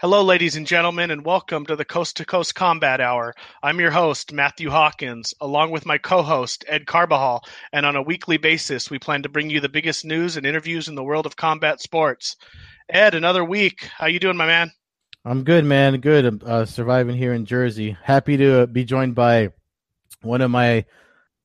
Hello, ladies and gentlemen, and welcome to the Coast to Coast Combat Hour. I'm your host, Matthew Hawkins, along with my co host, Ed Carbajal, and on a weekly basis, we plan to bring you the biggest news and interviews in the world of combat sports. Ed, another week. How you doing, my man? I'm good, man. Good. Uh, surviving here in Jersey. Happy to uh, be joined by one of my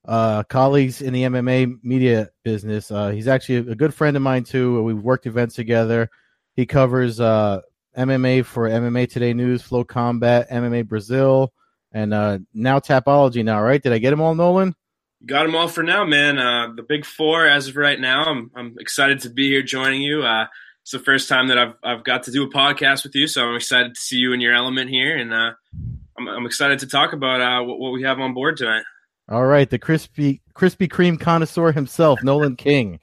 uh, colleagues in the MMA media business. Uh, he's actually a good friend of mine too. We've worked events together. He covers uh, MMA for MMA Today News, FloCombat, MMA Brazil, and uh, now Tapology. Now, right? Did I get them all, Nolan? Got them all for now, man. Uh, the big four as of right now. I'm I'm excited to be here joining you. Uh, it's the first time that I've I've got to do a podcast with you, so I'm excited to see you in your element here, and uh, I'm I'm excited to talk about uh, what, what we have on board tonight. All right, the crispy Krispy Kreme connoisseur himself, Nolan King.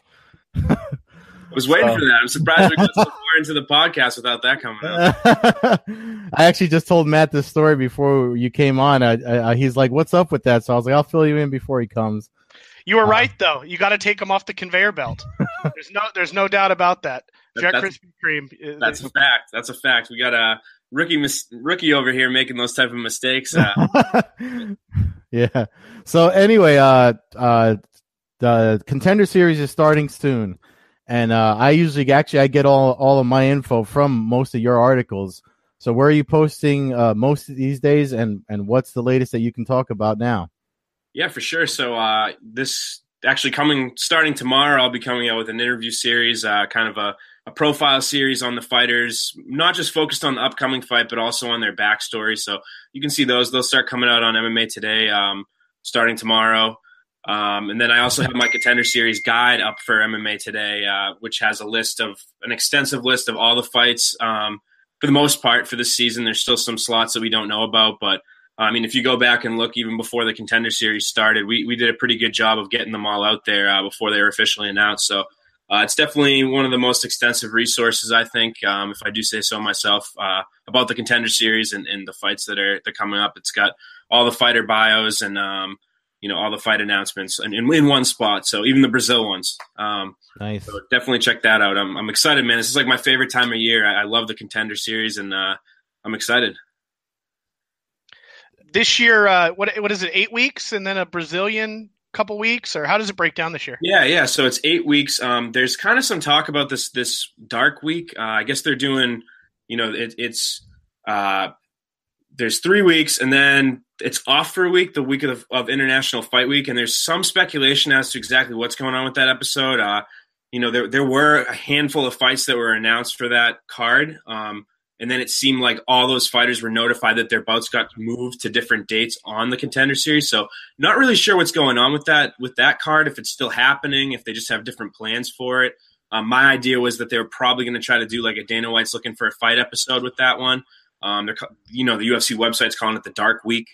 I was waiting so. for that. I'm surprised we got so far into the podcast without that coming up. I actually just told Matt this story before you came on. I, I, he's like, "What's up with that?" So I was like, "I'll fill you in before he comes." You were uh, right, though. You got to take him off the conveyor belt. there's no, there's no doubt about that. Jack Krispy Kreme. That's a fact. That's a fact. We got a rookie mis- rookie over here making those type of mistakes. Uh. yeah. So anyway, uh, uh, the contender series is starting soon and uh, I usually actually I get all all of my info from most of your articles. So where are you posting uh, most of these days, and and what's the latest that you can talk about now? Yeah, for sure. So uh, this actually coming starting tomorrow, I'll be coming out with an interview series, uh, kind of a, a profile series on the fighters, not just focused on the upcoming fight, but also on their backstory. So you can see those; they'll start coming out on MMA today, um, starting tomorrow. Um, and then I also have my contender series guide up for MMA today, uh, which has a list of an extensive list of all the fights. Um, for the most part, for this season, there's still some slots that we don't know about, but I mean, if you go back and look even before the contender series started, we, we did a pretty good job of getting them all out there uh, before they were officially announced. So uh, it's definitely one of the most extensive resources, I think, um, if I do say so myself, uh, about the contender series and, and, the fights that are that are coming up. It's got all the fighter bios and um, you know all the fight announcements in, in, in one spot. So even the Brazil ones. Um, nice. So definitely check that out. I'm I'm excited, man. This is like my favorite time of year. I, I love the contender series, and uh, I'm excited. This year, uh, what what is it? Eight weeks, and then a Brazilian couple weeks, or how does it break down this year? Yeah, yeah. So it's eight weeks. Um, there's kind of some talk about this this dark week. Uh, I guess they're doing, you know, it, it's uh, there's three weeks, and then it's off for a week, the week of, of International Fight Week, and there's some speculation as to exactly what's going on with that episode. Uh, you know, there there were a handful of fights that were announced for that card, um, and then it seemed like all those fighters were notified that their bouts got moved to different dates on the Contender Series. So, not really sure what's going on with that with that card. If it's still happening, if they just have different plans for it. Um, my idea was that they were probably going to try to do like a Dana White's looking for a fight episode with that one. Um, they're, you know, the UFC website's calling it the Dark Week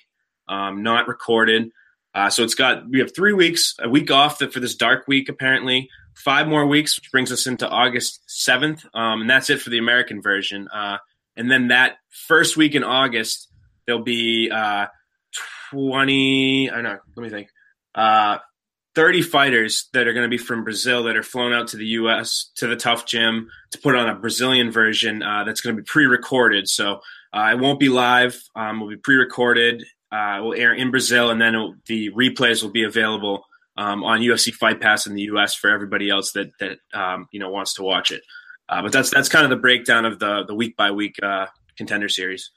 um, not recorded. Uh, so it's got we have three weeks, a week off for this dark week apparently, five more weeks, which brings us into August seventh, um, and that's it for the American version. Uh, and then that first week in August, there'll be uh, twenty. I don't know. Let me think. Uh, 30 fighters that are going to be from Brazil that are flown out to the U.S. to the TUF Gym to put on a Brazilian version uh, that's going to be pre-recorded. So uh, it won't be live. Um, will be pre-recorded uh, will air in Brazil, and then the replays will be available um, on UFC Fight Pass in the US for everybody else that that um, you know wants to watch it. Uh, but that's that's kind of the breakdown of the the week by week uh, contender series.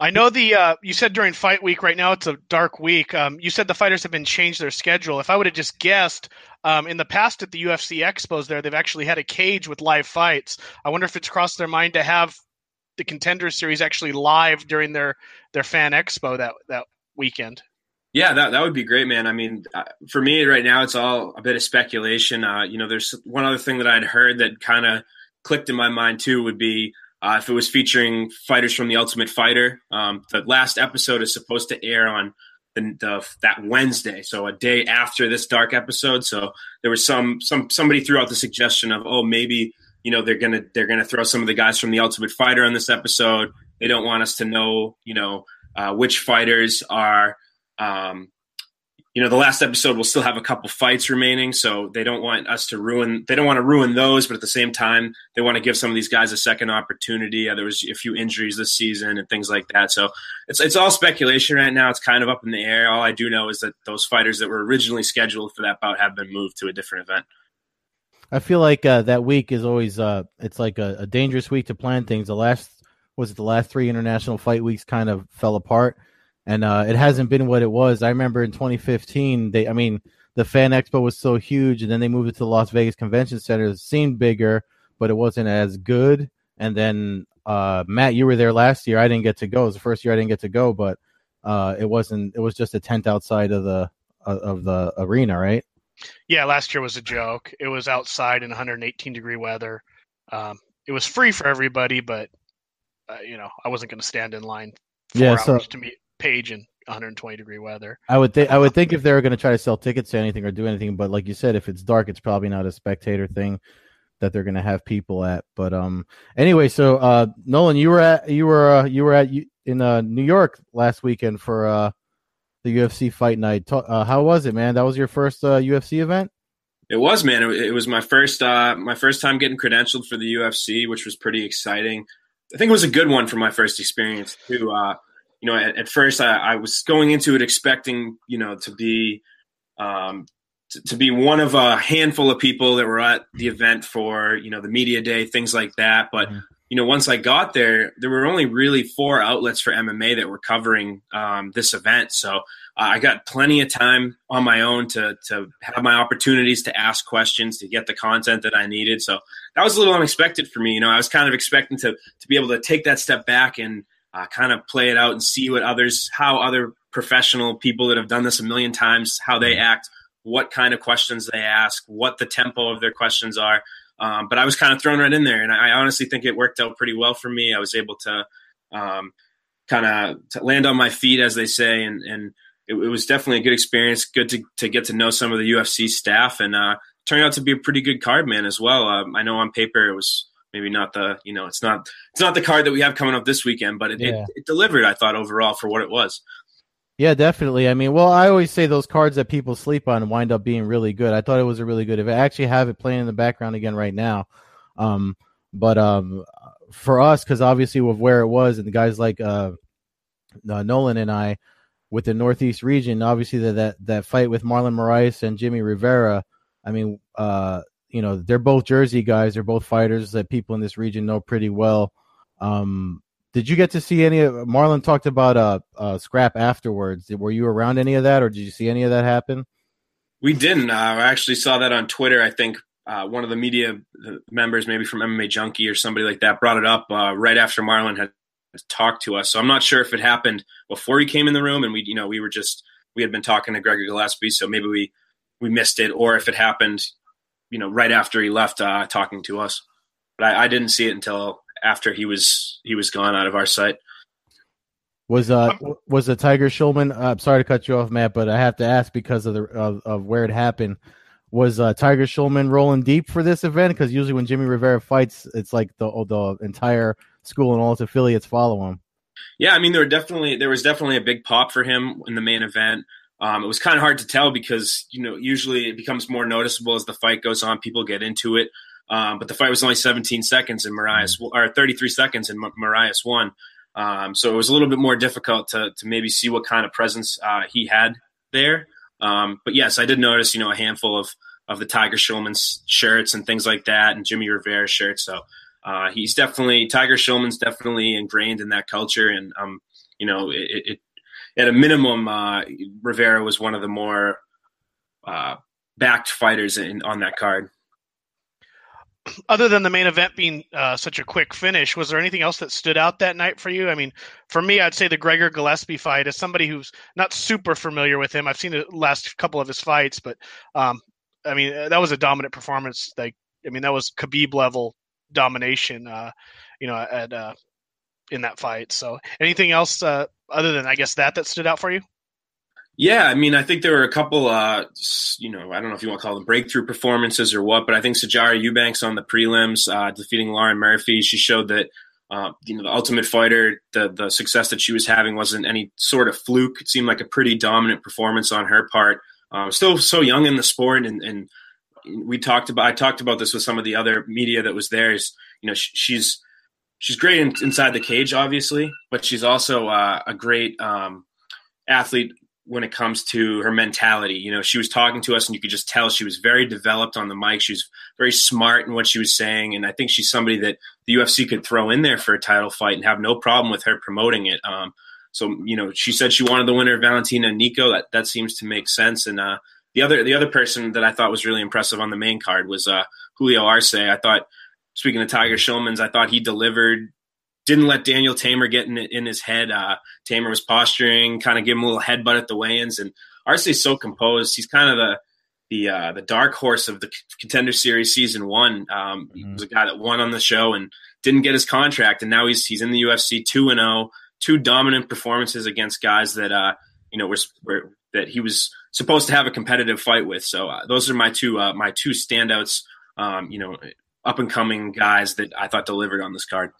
I know the uh, you said during fight week. Right now, it's a dark week. Um, you said the fighters have been changed their schedule. If I would have just guessed, um, in the past at the UFC expos, there they've actually had a cage with live fights. I wonder if it's crossed their mind to have the contender series actually live during their their fan expo that that weekend. Yeah, that that would be great, man. I mean, uh, for me right now, it's all a bit of speculation. Uh, you know, there's one other thing that I'd heard that kind of clicked in my mind too would be uh, if it was featuring fighters from the Ultimate Fighter. Um, the last episode is supposed to air on the, the, that Wednesday, so a day after this dark episode. So there was some some somebody threw out the suggestion of, oh, maybe you know they're gonna they're gonna throw some of the guys from the Ultimate Fighter on this episode. They don't want us to know, you know, uh, which fighters are, um, you know, the last episode will still have a couple fights remaining, so they don't want us to ruin. They don't want to ruin those, but at the same time, they want to give some of these guys a second opportunity. There was a few injuries this season and things like that, so it's it's all speculation right now. It's kind of up in the air. All I do know is that those fighters that were originally scheduled for that bout have been moved to a different event. I feel like uh, that week is always uh, it's like a, a dangerous week to plan things. The last was it the last three international fight weeks kind of fell apart and uh, it hasn't been what it was. I remember in 2015, they, I mean, the fan expo was so huge, and then they moved it to the Las Vegas Convention Center. It seemed bigger, but it wasn't as good. And then uh, Matt, you were there last year. I didn't get to go. It was the first year I didn't get to go, but uh, it wasn't. It was just a tent outside of the of the arena, right? Yeah, last year was a joke. It was outside in 118 degree weather. Um, it was free for everybody, but uh, you know, I wasn't going to stand in line four yeah, hours so, to meet page in 120 degree weather. I would think I would think if they were going to try to sell tickets to anything or do anything, but like you said, if it's dark, it's probably not a spectator thing that they're going to have people at. But um, anyway, so uh, Nolan, you were at you were uh, you were at in uh, New York last weekend for uh, the UFC fight night. Uh, how was it, man? That was your first uh, UFC event. It was, man. It, was my first uh, my first time getting credentialed for the UFC, which was pretty exciting. I think it was a good one for my first experience too. Uh, you know, at, at first I, I, was going into it expecting, you know, to be, um, to, to, be one of a handful of people that were at the event for, you know, the media day, things like that. But, mm-hmm. you know, once I got there, there were only really four outlets for MMA that were covering um, this event. So uh, I got plenty of time on my own to, to have my opportunities to ask questions, to get the content that I needed. So that was a little unexpected for me. You know, I was kind of expecting to, to be able to take that step back and, uh, kind of play it out and see what others, how other professional people that have done this a million times, how they act, what kind of questions they ask, what the tempo of their questions are. Um, but I was kind of thrown right in there, and I honestly think it worked out pretty well for me. I was able to um, kind of land on my feet, as they say, and, and it, it, was definitely a good experience. Good to, to get to know some of the UFC staff, and uh, turned out to be a pretty good card man as well. Um, I know on paper it was maybe not the you know it's not it's not the card that we have coming up this weekend, but it, yeah. it, it delivered. I thought overall for what it was. Yeah, definitely. I mean, well, I always say those cards that people sleep on wind up being really good. I thought it was a really good. If I actually have it playing in the background again right now, um, but um, for us, because obviously with where it was and the guys like uh, uh, Nolan and I with the Northeast region, obviously that that that fight with Marlon Moraes and Jimmy Rivera. I mean, uh, you know they're both Jersey guys. They're both fighters that people in this region know pretty well. Um, did you get to see any of Marlon talked about a uh, uh, scrap afterwards? Were you around any of that, or did you see any of that happen? We didn't. Uh, I actually saw that on Twitter. I think uh, one of the media members, maybe from MMA Junkie or somebody like that, brought it up uh, right after Marlon had talked to us. So I'm not sure if it happened before he came in the room, and we, you know, we were just we had been talking to Gregor Gillespie, so maybe we we missed it, or if it happened, you know, right after he left, uh, talking to us. But I, I, didn't see it until after he was he was gone out of our sight. Was uh was the Tiger Schulmann? Uh, I'm sorry to cut you off, Matt, but I have to ask because of the of, of where it happened. Was uh, Tiger Schulmann rolling deep for this event? Because usually when Jimmy Rivera fights, it's like the the entire school and all its affiliates follow him. Yeah, I mean there were definitely there was definitely a big pop for him in the main event. Um, it was kind of hard to tell because you know usually it becomes more noticeable as the fight goes on. People get into it, um, but the fight was only 17 seconds and Moraes mm. or 33 seconds and Moraes won. Um, so it was a little bit more difficult to to maybe see what kind of presence uh, he had there. Um, but yes, I did notice you know a handful of of the Tiger Schulmann shirts and things like that, and Jimmy Rivera shirts. So uh, he's definitely Tiger Schulmann's definitely ingrained in that culture, and um, you know it, it at a minimum, uh, Rivera was one of the more uh, backed fighters in, on that card. Other than the main event being uh, such a quick finish, was there anything else that stood out that night for you? I mean, for me, I'd say the Gregor Gillespie fight. As somebody who's not super familiar with him, I've seen the last couple of his fights, but um, I mean, that was a dominant performance. Like, I mean, that was Khabib level domination. Uh, you know, at uh, in that fight. So, anything else uh, other than I guess that that stood out for you? Yeah, I mean, I think there were a couple, uh, you know, I don't know if you want to call them breakthrough performances or what, but I think Sijara Eubanks on the prelims, uh, defeating Lauren Murphy, she showed that uh, you know, the Ultimate Fighter, the the success that she was having wasn't any sort of fluke. It seemed like a pretty dominant performance on her part. Um, still so young in the sport, and, and we talked about I talked about this with some of the other media that was there. Is you know she's she's great in, inside the cage, obviously, but she's also uh, a great um, athlete when it comes to her mentality. You know, she was talking to us, and you could just tell she was very developed on the mic. She was very smart in what she was saying, and I think she's somebody that the UFC could throw in there for a title fight and have no problem with her promoting it. Um, so you know, she said she wanted the winner, Valentina Nicco. That that seems to make sense. And uh, the other the other person that I thought was really impressive on the main card was uh, Julio Arce. I thought, speaking of Tiger Schulmann's, I thought he delivered didn't let Daniel Teymur get in, in his head. Uh, Teymur was posturing, kind of give him a little headbutt at the weigh-ins, and Arce's so composed. He's kind of the the uh, the dark horse of the Contender Series season one. Um, mm-hmm. He was a guy that won on the show and didn't get his contract, and now he's he's in the UFC two and zero, oh, two dominant performances against guys that uh, you know were, were, that he was supposed to have a competitive fight with. So uh, those are my two uh, my two standouts. Um, you know, up and coming guys that I thought delivered on this card.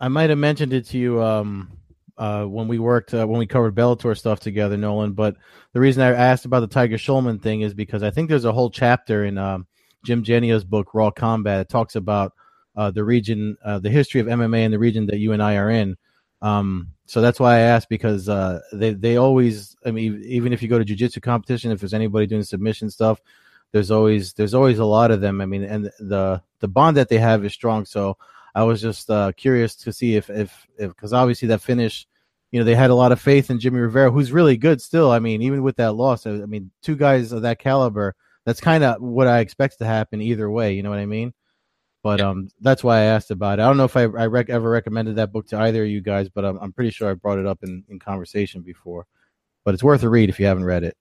I might have mentioned it to you um, uh, when we worked uh, when we covered Bellator stuff together, Nolan. But the reason I asked about the Tiger Schulmann thing is because I think there's a whole chapter in um, Jim Genia's book Raw Combat. It talks about uh, the region, uh, the history of MMA in the region that you and I are in. Um, so that's why I asked because uh, they they always, I mean, even if you go to jujitsu competition, if there's anybody doing submission stuff, there's always there's always a lot of them. I mean, and the the bond that they have is strong. So I was just uh, curious to see if if if because obviously that finish, you know, they had a lot of faith in Jimmy Rivera, who's really good still. I mean, even with that loss, I, I mean, two guys of that caliber, that's kind of what I expect to happen either way. You know what I mean? But yeah. um, that's why I asked about it. I don't know if I, I rec- ever recommended that book to either of you guys, but I'm, I'm pretty sure I brought it up in, in conversation before. But it's worth a read if you haven't read it.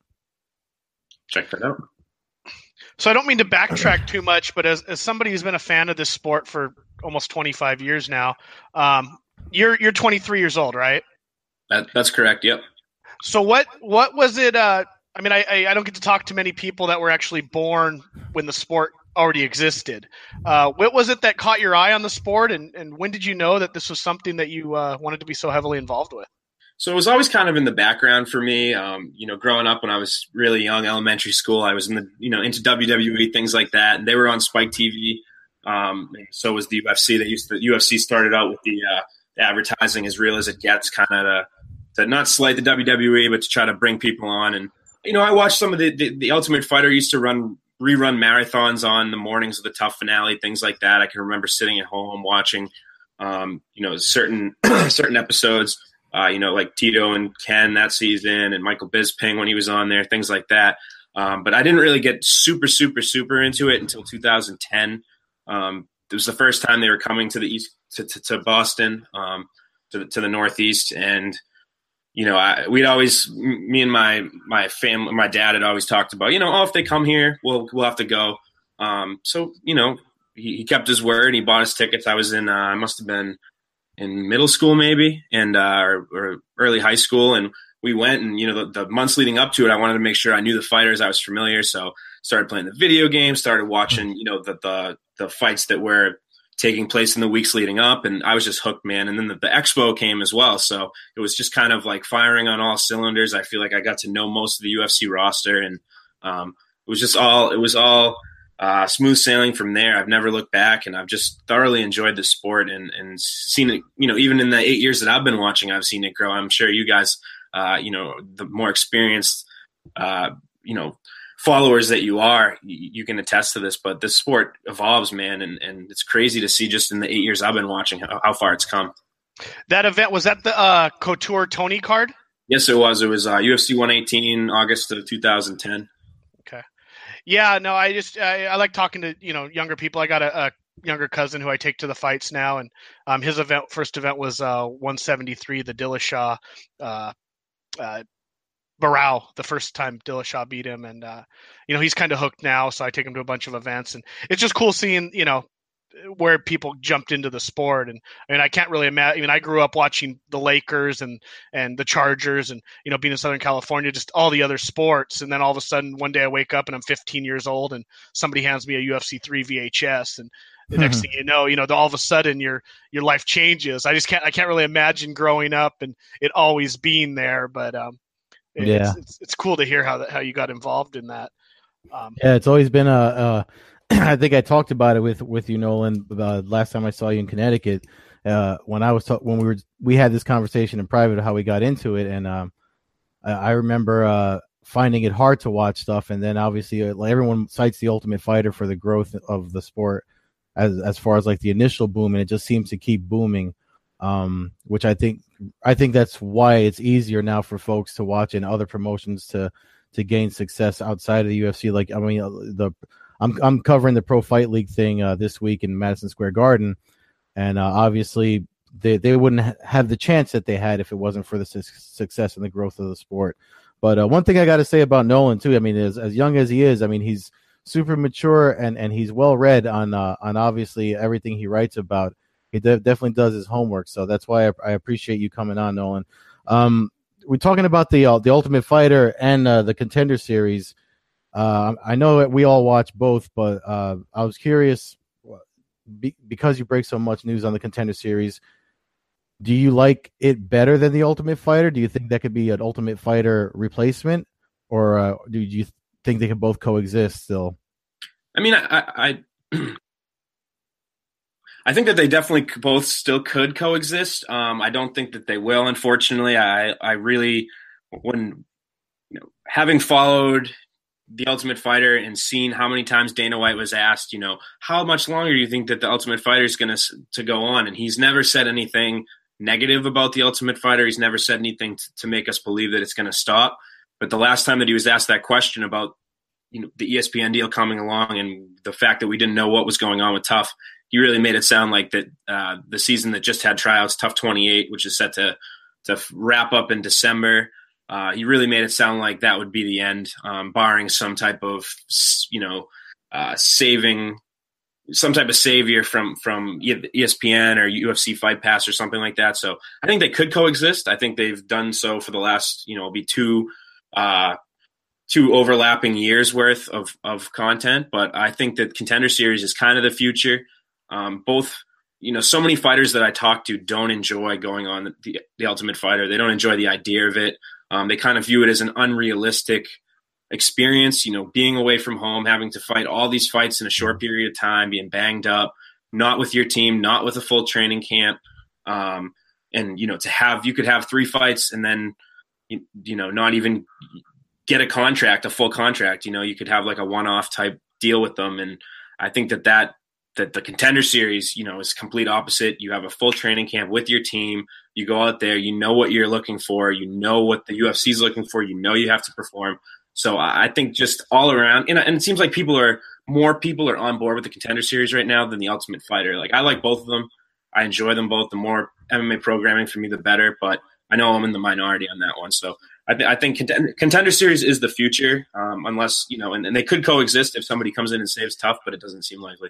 Check that out. So I don't mean to backtrack too much, but as, as somebody who's been a fan of this sport for almost 25 years now. Um, you're you're 23 years old, right? That, that's correct. Yep. So what what was it? Uh, I mean, I, I, I don't get to talk to many people that were actually born when the sport already existed. Uh, what was it that caught your eye on the sport, and, and when did you know that this was something that you uh, wanted to be so heavily involved with? So it was always kind of in the background for me. Um, you know, growing up when I was really young, elementary school, I was in the you know into WWE things like that, and they were on Spike TV. Um, so was the UFC. They used to, the UFC started out with the, uh, advertising as real as it gets, kind of to, to not slight the WWE, but to try to bring people on. And you know, I watched some of the, the, the Ultimate Fighter used to run rerun marathons on the mornings of the TUF finale, things like that. I can remember sitting at home watching, um, you know, certain certain episodes. Uh, you know, like Tito and Ken that season, and Michael Bisping when he was on there, things like that. Um, but I didn't really get super, super, super into it until 2010. Um, it was the first time they were coming to the east to, to, to Boston, um, to, the, to the Northeast, and you know, I, we'd always me and my my family, my dad had always talked about, you know, oh, if they come here, we'll we'll have to go. Um, so you know, he, he, kept his word. He bought us tickets. I was in, uh, I must have been in middle school maybe, and uh, or, or early high school, and we went and you know the, the, months leading up to it i wanted to make sure i knew the fighters i was familiar so started playing the video game started watching you know the the, the fights that were taking place in the weeks leading up and i was just hooked man and then the, the, expo came as well so it was just kind of like firing on all cylinders i feel like i got to know most of the ufc roster and um, it was just all it was all uh, smooth sailing from there. I've never looked back, and I've just thoroughly enjoyed the sport and and seen it. You know, even in the eight years that I've been watching, I've seen it grow. I'm sure you guys uh, you know, the more experienced, uh, you know, followers that you are, you, can attest to this. But this sport evolves, man, and, and it's crazy to see just in the eight years I've been watching how, how far it's come. That event was that the uh, Couture Toney card? Yes, it was. It was uh, UFC 118, August of 2010. Yeah, no, I just I, I like talking to you know younger people. I got a, a, younger cousin who I take to the fights now, and um, his event first event was uh, 173, the Dillashaw uh, uh, Barao the first time Dillashaw beat him, and uh, you know he's kind of hooked now. So I take him to a bunch of events, and it's just cool seeing you know where people jumped into the sport. And I mean, I can't really imagine. I mean, I grew up watching the Lakers and and the Chargers, and you know, being in Southern California, just all the other sports. And then all of a sudden, one day I wake up and I'm 15 years old, and somebody hands me a UFC three VHS, and the next thing you know, you know, all of a sudden your your life changes. I just can't I can't really imagine growing up and it always being there, but um, it's, Yeah. it's, it's cool to hear how that how you got involved in that. Um, Yeah, it's always been a. a I think I talked about it with with you, Nolan. Uh, last time I saw you in Connecticut, uh, when I was ta- when we were we had this conversation in private how we got into it, and um, I, I remember uh, finding it hard to watch stuff, and then obviously uh, everyone cites the Ultimate Fighter for the growth of the sport as as far as like the initial boom, and it just seems to keep booming. Um, which I think I think that's why it's easier now for folks to watch and other promotions to to gain success outside of the UFC. Like I mean, uh, the I'm I'm covering the Pro Fight League thing uh, this week in Madison Square Garden, and uh, obviously they they wouldn't ha- have the chance that they had if it wasn't for the su- success and the growth of the sport. But uh, one thing I got to say about Nolan too, I mean, is as young as he is, I mean, he's super mature and and he's well read on uh, on obviously everything he writes about. He de- definitely does his homework, so that's why I, I appreciate you coming on, Nolan. Um, we're talking about the uh, the Ultimate Fighter and uh, the Contender Series. Uh, I know that we all watch both, but uh, I was curious be, because you break so much news on the Contender Series. Do you like it better than the Ultimate Fighter? Do you think that could be an Ultimate Fighter replacement, or uh, do you think they can both coexist still? I mean, I, I, I think that they definitely both still could coexist. Um, I don't think that they will. Unfortunately, I, I really, when you know, having followed the Ultimate Fighter and seen how many times Dana White was asked, you know, how much longer do you think that the Ultimate Fighter is going to to go on? And he's never said anything negative about the Ultimate Fighter. He's never said anything t- to make us believe that it's going to stop. But the last time that he was asked that question about you know the ESPN deal coming along and the fact that we didn't know what was going on with TUF, he really made it sound like that uh, the season that just had tryouts, TUF 28, which is set to to wrap up in December. Uh, he really made it sound like that would be the end, um, barring some type of you know uh, saving, some type of savior from from ESPN or UFC Fight Pass or something like that. So I think they could coexist. I think they've done so for the last you know be two uh, two overlapping years worth of of content. But I think that Contender Series is kind of the future. Um, both you know so many fighters that I talk to don't enjoy going on the, the Ultimate Fighter. They don't enjoy the idea of it. Um, they kind of view it as an unrealistic experience. You know, being away from home, having to fight all these fights in a short period of time, being banged up, not with your team, not with a full training camp, um, and you know, to have you could have three fights and then you, you know not even get a contract, a full contract. You know, you could have like a one-off type deal with them, and I think that that that the contender series, you know, is complete opposite. You have a full training camp with your team. You go out there, you know what you're looking for, you know what the UFC is looking for, you know you have to perform. So I think just all around, and, and it seems like people are more people are on board with the contender series right now than the Ultimate Fighter. Like I like both of them. I enjoy them both. The more MMA programming for me, the better. But I know I'm in the minority on that one. So I, th- I think contender, contender series is the future, um, unless you know, and, and they could coexist if somebody comes in and saves TUF, but it doesn't seem likely.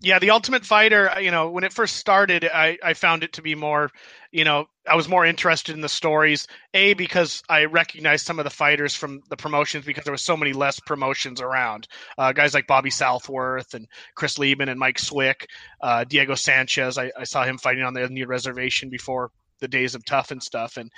Yeah, the Ultimate Fighter, you know, when it first started, I, I found it to be more, you know, I was more interested in the stories. A because I recognized some of the fighters from the promotions because there was so many less promotions around. Uh, guys like Bobby Southworth and Chris Leben and Mike Swick, uh, Diego Sanchez. I, I saw him fighting on the Indian reservation before the days of TUF and stuff. And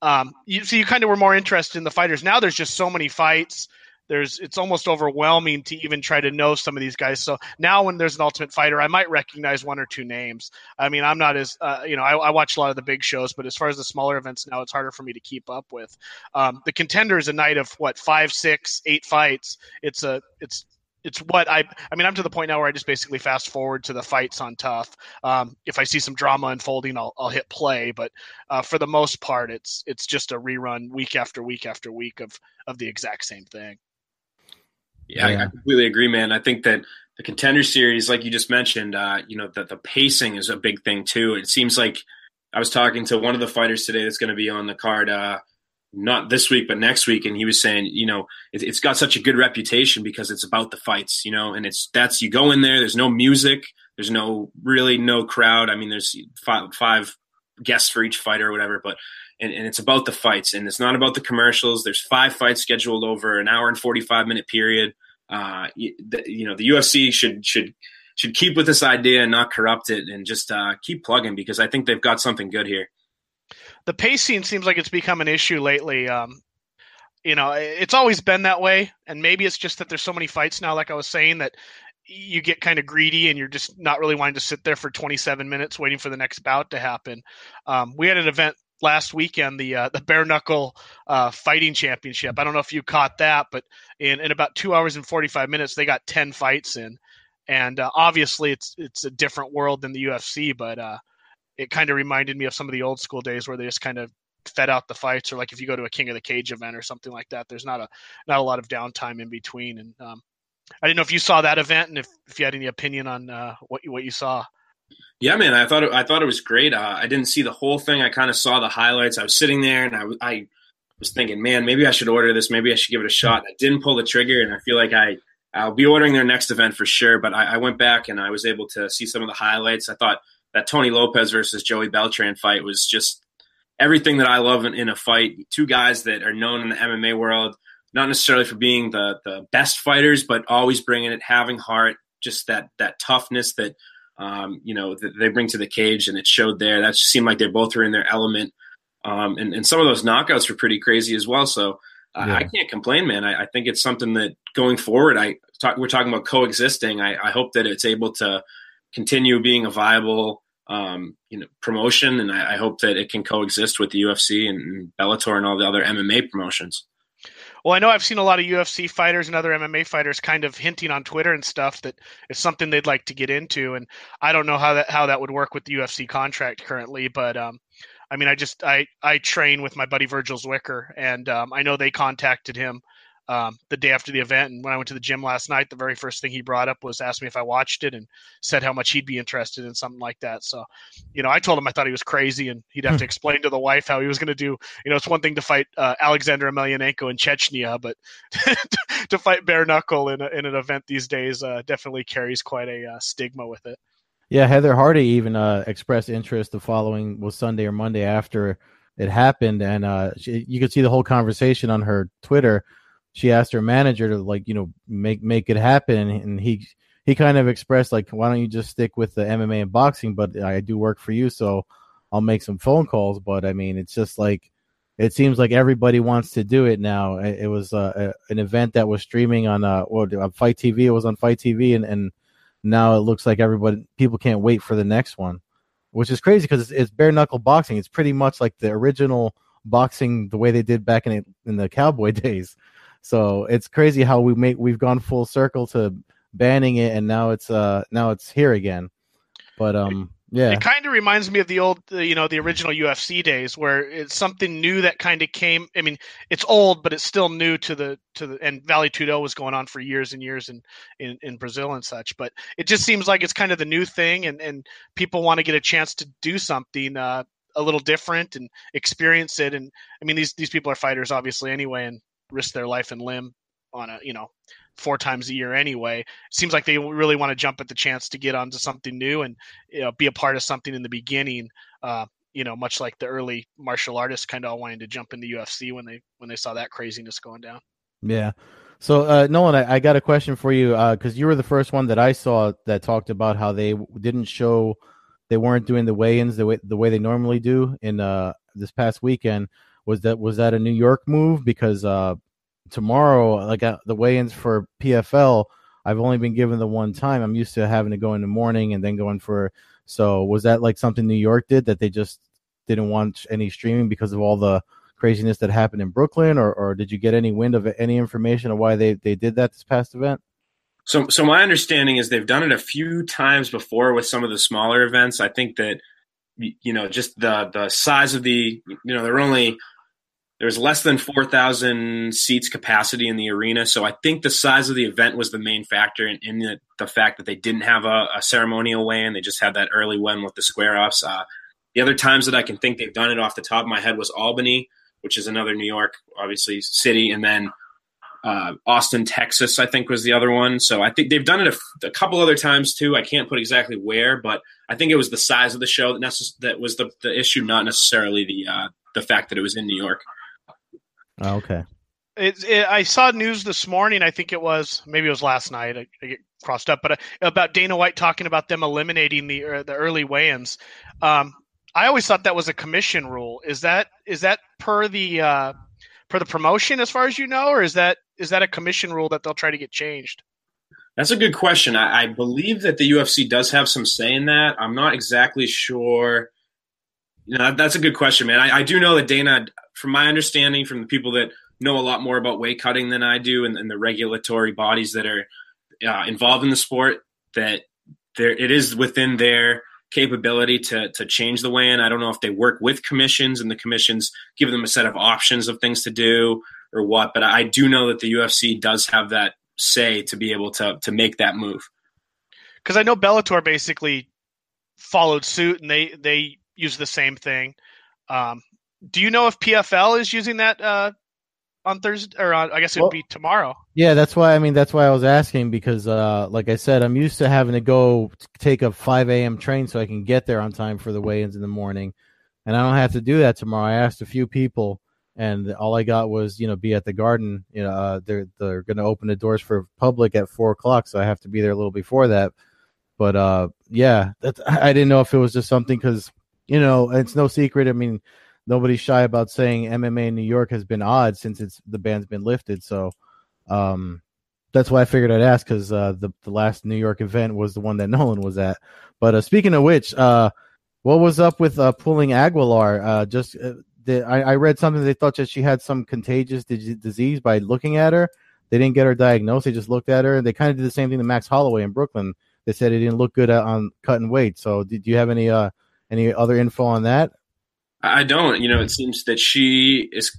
um, you so you kind of were more interested in the fighters. Now there's just so many fights there's it's almost overwhelming to even try to know some of these guys. So now when there's an Ultimate Fighter, I might recognize one or two names. I mean, I'm not as uh, you know I, I, watch a lot of the big shows, but as far as the smaller events now, it's harder for me to keep up with. Um, the Contender is a night of what five, six, eight fights. It's a it's it's what I I mean I'm to the point now where I just basically fast forward to the fights on TUF. Um, if I see some drama unfolding, I'll, I'll hit play. But uh, for the most part, it's it's just a rerun week after week after week of of the exact same thing. Yeah, yeah. I, I, completely agree, man. I think that the contender series, like you just mentioned, uh, you know, that the pacing is a big thing too. It seems like I was talking to one of the fighters today that's going to be on the card, uh, not this week, but next week, and he was saying, you know, it, it's got such a good reputation because it's about the fights, you know, and it's that's you go in there, there's no music, there's no really no crowd. I mean, there's five, five guests for each fighter or whatever, but and, and, it's about the fights and it's not about the commercials. There's five fights scheduled over an hour and 45 minute period. uh, you, the, you know the UFC should should should keep with this idea and not corrupt it and just uh, keep plugging because I think they've got something good here. The pacing seems like it's become an issue lately. Um, you know, it's always been that way, and maybe it's just that there's so many fights now. Like I was saying, that you get kind of greedy and you're just not really wanting to sit there for 27 minutes waiting for the next bout to happen. Um, we had an event last weekend, the uh, the bare knuckle uh, fighting championship. I don't know if you caught that, but in, in about two hours and 45 minutes, they got 10 fights in, and uh, obviously it's it's a different world than the UFC, but uh, it kind of reminded me of some of the old school days where they just kind of fed out the fights, or like if you go to a King of the Cage event or something like that, there's not a not a lot of downtime in between. And um, I didn't know if you saw that event and if, if you had any opinion on uh, what you, what you saw. Yeah, man, I thought it, I thought it was great. Uh, I didn't see the whole thing. I kind of saw the highlights. I was sitting there and I, I was thinking, man, maybe I should order this. Maybe I should give it a shot. I didn't pull the trigger, and I feel like I I'll be ordering their next event for sure. But I, I went back and I was able to see some of the highlights. I thought that Tony Lopez versus Joey Beltran fight was just everything that I love in, in a fight. Two guys that are known in the MMA world, not necessarily for being the the best fighters, but always bringing it, having heart, just that that toughness that um, you know that they bring to the cage, and it showed there. That just seemed like they both were in their element, um, and and some of those knockouts were pretty crazy as well. So. Uh, yeah. I can't complain, man. I, I, think it's something that going forward, I talk, we're talking about coexisting. I, I hope that it's able to continue being a viable um, you know promotion, and I, I, hope that it can coexist with the UFC and Bellator and all the other MMA promotions. Well, I know I've seen a lot of UFC fighters and other MMA fighters kind of hinting on Twitter and stuff that it's something they'd like to get into, and I don't know how that how that would work with the UFC contract currently, but um, I mean, I just I I train with my buddy Virgil Zwicker, and um, I know they contacted him um, the day after the event. And when I went to the gym last night, the very first thing he brought up was asked me if I watched it and said how much he'd be interested in something like that. So, you know, I told him I thought he was crazy and he'd have to hmm. explain to the wife how he was going to do. You know, it's one thing to fight uh, Alexander Emelianenko in Chechnya, but to fight bare knuckle in, a, in an event these days uh, definitely carries quite a uh, stigma with it. Yeah, Heather Hardy even uh, expressed interest the following was Sunday or Monday after it happened, and uh, she, you could see the whole conversation on her Twitter she asked her manager to like you know make make it happen and he he kind of expressed like why don't you just stick with the MMA and boxing but I do work for you so I'll make some phone calls. But I mean it's just like it seems like everybody wants to do it now. It, was uh, a, an event that was streaming on uh well, on FITE TV it was on FITE TV and and now it looks like everybody people can't wait for the next one which is crazy because it's, it's bare knuckle boxing. It's pretty much like the original boxing the way they did back in in the cowboy days so it's crazy how we make we've gone full circle to banning it, and now it's uh now it's here again. But um, yeah, it kind of reminds me of the old, you know, the original UFC days where it's something new that kind of came. I mean, it's old, but it's still new to the to the. And Vale Tudo was going on for years and years in, in in Brazil and such. But it just seems like it's kind of the new thing, and and people want to get a chance to do something. Uh, a little different and experience it and i mean these these people are fighters obviously anyway and risk their life and limb on a you know four times a year anyway. Seems like they really want to jump at the chance to get onto something new and you know, be a part of something in the beginning. Uh, you know, much like the early martial artists kind of all wanting to jump into UFC when they when they saw that craziness going down. Yeah. So uh, Nolan, I, I got a question for you because uh, you were the first one that I saw that talked about how they didn't show they weren't doing the weigh-ins the way the way they normally do in uh, this past weekend. Was that was that a New York move? Because uh, tomorrow, like uh, the weigh-ins for PFL, I've only been given the one time. I'm used to having to go in the morning and then going for. So was that like something New York did that they just didn't want any streaming because of all the craziness that happened in Brooklyn, or, or did you get any wind of any information of why they, they did that this past event? So, so my understanding is they've done it a few times before with some of the smaller events. I think that you know just the the size of the you know they're only there's less than 4,000 seats capacity in the arena. So I think the size of the event was the main factor in, in the, the, fact that they didn't have a, a ceremonial weigh in. They just had that early one with the square offs. Uh, the other times that I can think they've done it off the top of my head was Albany, which is another New York, obviously, city. And then uh, Austin, Texas, I think was the other one. So I think they've done it a, a, couple other times too. I can't put exactly where, but I think it was the size of the show that, necess- that was the, the issue, not necessarily the uh, the fact that it was in New York. Oh, okay. It, it, I saw news this morning. I think it was maybe it was last night. I, I get crossed up, but uh, about Dana White talking about them eliminating the uh, the early weigh-ins. Um, I always thought that was a commission rule. Is that is that per the uh, per the promotion as far as you know, or is that is that a commission rule that they'll try to get changed? That's a good question. I, I believe that the UFC does have some say in that. I'm not exactly sure. You know, that's a good question, man. I, I do know that Dana, from my understanding, from the people that know a lot more about weight cutting than I do, and, and the regulatory bodies that are uh, involved in the sport, that there it is within their capability to to change the weigh-in. I don't know if they work with commissions and the commissions give them a set of options of things to do or what, but I do know that the UFC does have that say to be able to to make that move. Because I know Bellator basically followed suit and they they use the same thing. Um, do you know if PFL is using that uh, on Thursday, or on, I guess it would well, be tomorrow. Yeah, that's why. I mean, that's why I was asking because, uh, like I said, I'm used to having to go take a 5 a.m. train so I can get there on time for the weigh-ins in the morning, and I don't have to do that tomorrow. I asked a few people, and all I got was, you know, be at the Garden. You know, uh, they're they're going to open the doors for public at four o'clock, so I have to be there a little before that. But uh, yeah, that's, I didn't know if it was just something because you know it's no secret. I mean nobody's shy about saying MMA in New York has been odd since it's the ban's been lifted. So um, that's why I figured I'd ask because uh, the the last New York event was the one that Nolan was at. But uh, speaking of which, uh, what was up with uh, pulling Aguilar? Uh, just uh, I, I, read something they thought that she had some contagious disease by looking at her. They didn't get her diagnosed. They just looked at her. And they kind of did the same thing to Max Holloway in Brooklyn. They said it didn't look good on cutting weight. So, did you have any any other info on that? I don't. You know, it seems that she is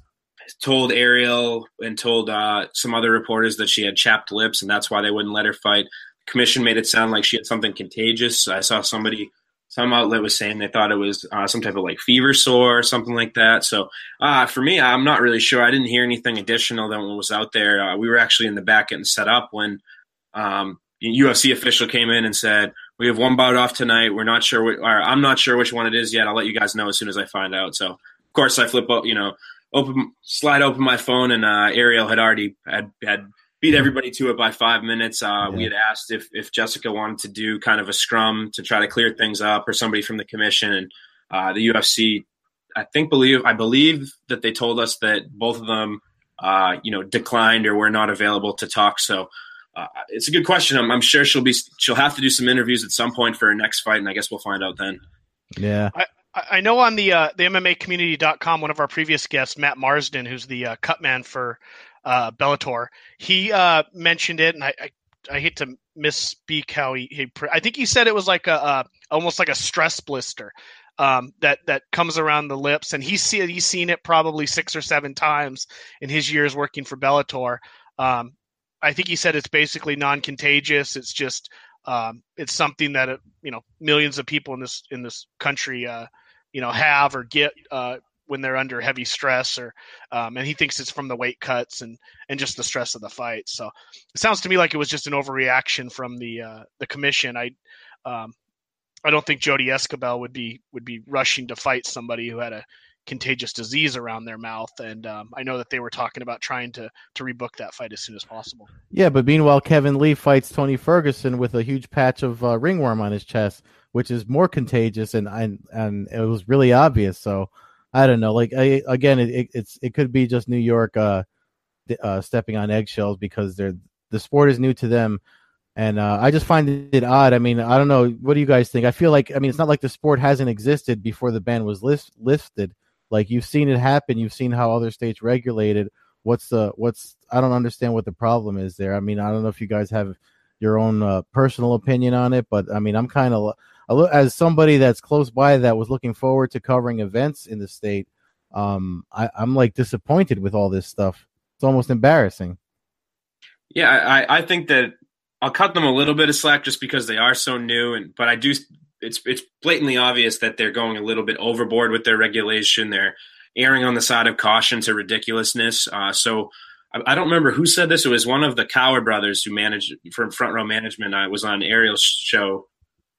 told Ariel and told uh, some other reporters that she had chapped lips, and that's why they wouldn't let her fight. The commission made it sound like she had something contagious. I saw somebody, some outlet was saying they thought it was uh, some type of like fever sore or something like that. So uh, for me, I'm not really sure. I didn't hear anything additional than what was out there. Uh, we were actually in the back getting set up when um, UFC official came in and said, we have one bout off tonight. We're not sure, or I'm not sure which one it is yet. I'll let you guys know as soon as I find out. So, of course, I flip up, you know, open, slide open my phone, and uh, Ariel had already had, had beat everybody to it by five minutes. Uh, yeah. We had asked if, if Jessica wanted to do kind of a scrum to try to clear things up, or somebody from the commission, and uh, the UFC. I think believe I believe that they told us that both of them, uh, you know, declined or were not available to talk. So uh, it's a good question. I'm, I'm, sure she'll be she'll have to do some interviews at some point for her next fight, and I guess we'll find out then. Yeah. I, I know on the uh, the MMA community.com, one of our previous guests, Matt Marsden, who's the uh, cut man for uh, Bellator, he uh, mentioned it, and I, I, I hate to misspeak how he, he I think he said it was like a, a almost like a stress blister um, that that comes around the lips, and he's see, he's seen it probably six or seven times in his years working for Bellator. Um, I think he said it's basically non-contagious. It's just um, it's something that uh, you know millions of people in this in this country uh, you know have or get uh, when they're under heavy stress or um, and he thinks it's from the weight cuts and and just the stress of the fight. So it sounds to me like it was just an overreaction from the uh, the commission. I um, I don't think Jodie Esquibel would be would be rushing to fight somebody who had a contagious disease around their mouth. And um, I know that they were talking about trying to to rebook that fight as soon as possible. Yeah, but meanwhile, Kevin Lee fights Tony Ferguson with a huge patch of uh, ringworm on his chest, which is more contagious, and and and it was really obvious. So I don't know. Like I, again, it, it, it's it could be just New York uh, uh, stepping on eggshells because they're the sport is new to them. And uh, I just find it odd. I mean, I don't know. What do you guys think? I feel like, I mean, it's not like the sport hasn't existed before the ban was list- lifted. Like you've seen it happen. You've seen how other states regulated. What's the what's? I don't understand what the problem is there. I mean, I don't know if you guys have your own uh, personal opinion on it, but I mean, I'm kind of as somebody that's close by that was looking forward to covering events in the state. Um, I, I'm like disappointed with all this stuff. It's almost embarrassing. Yeah, I, I think that I'll cut them a little bit of slack just because they are so new, and but I do it's it's blatantly obvious that they're going a little bit overboard with their regulation. They're erring on the side of caution to ridiculousness. Uh, so I, I, don't remember who said this. It was one of the Cower brothers who managed from Front Row Management. I was on Ariel's show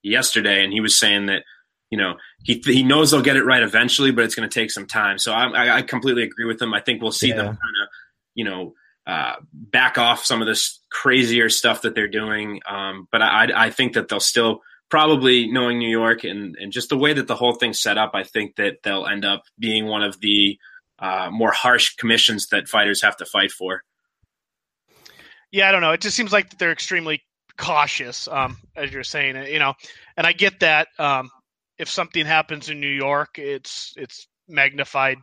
yesterday, and he was saying that you know he he knows they'll get it right eventually, but it's going to take some time. So I, I, completely agree with him. I think we'll see yeah. them kind of you know, uh, back off some of this crazier stuff that they're doing. Um, but I, I think that they'll still probably knowing New York and, and just the way that the whole thing's set up, I think that they'll end up being one of the uh, more harsh commissions that fighters have to fight for. Yeah, I don't know. It just seems like they're extremely cautious, um, as you're saying. You know, and I get that. Um, if something happens in New York, it's it's magnified,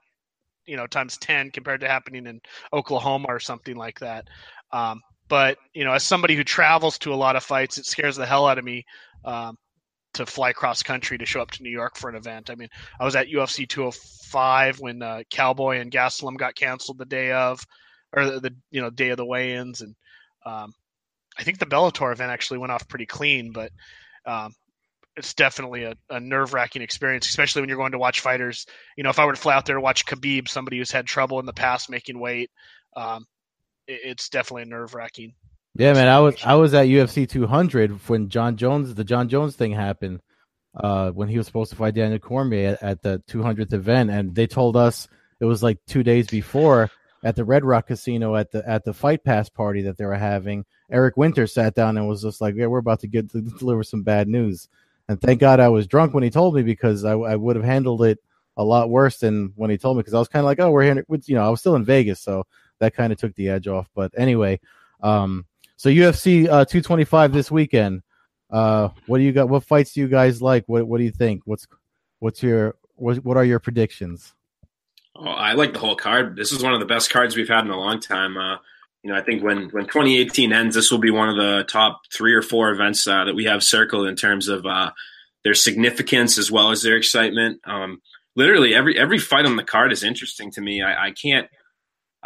you know, times ten compared to happening in Oklahoma or something like that. Um, but you know, as somebody who travels to a lot of fights, it scares the hell out of me um, to fly cross country to show up to New York for an event. I mean, I was at UFC 205 when uh, Cowboy and Gastelum got canceled the day of, or the, the you know day of the weigh-ins, and um, I think the Bellator event actually went off pretty clean, but um, it's definitely a, a nerve-wracking experience, especially when you're going to watch fighters. You know, if I were to fly out there to watch Khabib, somebody who's had trouble in the past making weight, um, it, it's definitely nerve-wracking. Yeah, man, I was I was at UFC 200 when Jon Jones the Jon Jones thing happened. Uh, when he was supposed to fight Daniel Cormier at, at the 200th event, and they told us it was like two days before at the Red Rock Casino at the at the Fight Pass party that they were having. Eric Winter sat down and was just like, "Yeah, we're about to get to deliver some bad news." And thank God I was drunk when he told me because I, I would have handled it a lot worse than when he told me because I was kind of like, "Oh, we're here," you know, I was still in Vegas, so that kind of took the edge off. But anyway, um, so UFC uh, 225 this weekend. Uh, what do you got? What fights do you guys like? What What do you think? What's What's your what What are your predictions? Oh, I like the whole card. This is one of the best cards we've had in a long time. Uh, you know, I think when when 2018 ends, this will be one of the top three or four events uh, that we have circled in terms of uh, their significance as well as their excitement. Um, literally every every fight on the card is interesting to me. I, I can't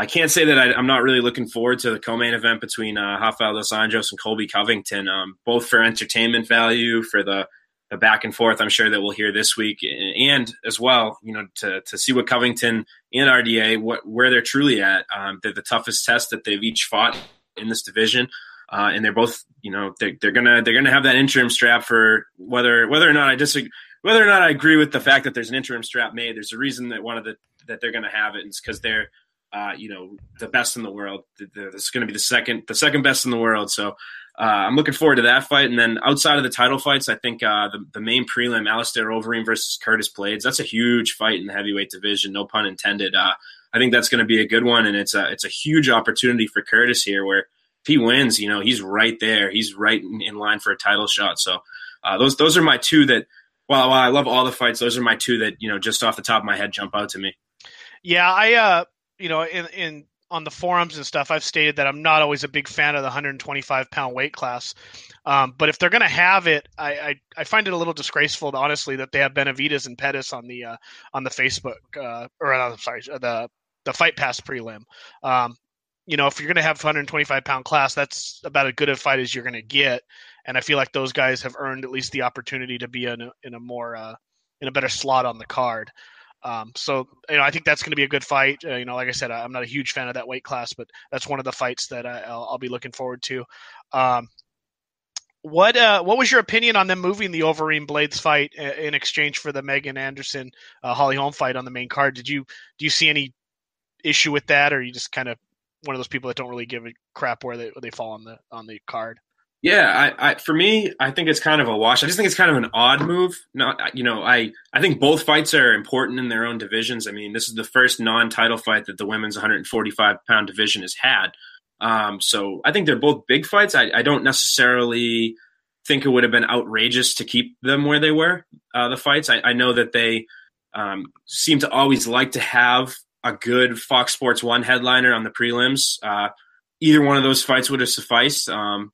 I can't say that I, am not really looking forward to the co-main event between uh, Rafael dos Anjos and Colby Covington, um, both for entertainment value, for the, the back and forth. I'm sure that we'll hear this week, and as well, you know, to to see what Covington and RDA what where they're truly at. Um, they're the toughest test that they've each fought in this division. Uh, and they're both, you know, they're, they're gonna they're gonna have that interim strap for whether whether or not I disagree, whether or not I agree with the fact that there's an interim strap made. There's a reason that one of the that they're gonna have it, it's because they're uh, you know, the best in the world. Is going to be the second, the second best in the world. So uh, I'm looking forward to that fight. And then outside of the title fights, I think uh, the the main prelim, Alistair Overeem versus Curtis Blaydes, that's a huge fight in the heavyweight division. No pun intended. Uh, I think that's going to be a good one, and it's a it's a huge opportunity for Curtis here, where if he wins, you know, he's right there. He's right in, in line for a title shot. So uh, those those are my two that. While, while I love all the fights, those are my two that you know just off the top of my head jump out to me. Yeah, I uh, you know, in in on the forums and stuff, I've stated that I'm not always a big fan of the 125 pound weight class. Um, but if they're going to have it, I, I, I, find it a little disgraceful, honestly, that they have Benavidez and Pettis on the uh, on the Facebook uh, or uh, I'm sorry, the the Fight Pass prelim. Um, you know, if you're going to have 125 pound class, that's about as good a fight as you're going to get. And I feel like those guys have earned at least the opportunity to be in a, in a more uh, in a better slot on the card. Um, so you know, I think that's going to be a good fight. Uh, you know, like I said, I'm not a huge fan of that weight class, but that's one of the fights that I, will be looking forward to. Um, what uh, what was your opinion on them moving the Overeem Blaydes fight in exchange for the Megan Anderson uh, Holly Holm fight on the main card? Did you do you see any issue with that, or you just kind of one of those people that don't really give a crap where they where they fall on the on the card? Yeah, I, I, for me, I think it's kind of a wash. I just think it's kind of an odd move. Not, you know, I, I think both fights are important in their own divisions. I mean, this is the first non-title fight that the women's 145 pound division has had. Um, so I think they're both big fights. I, I don't necessarily think it would have been outrageous to keep them where they were. Uh, the fights. I, I know that they um, seem to always like to have a good Fox Sports One headliner on the prelims. Uh, either one of those fights would have sufficed. Um,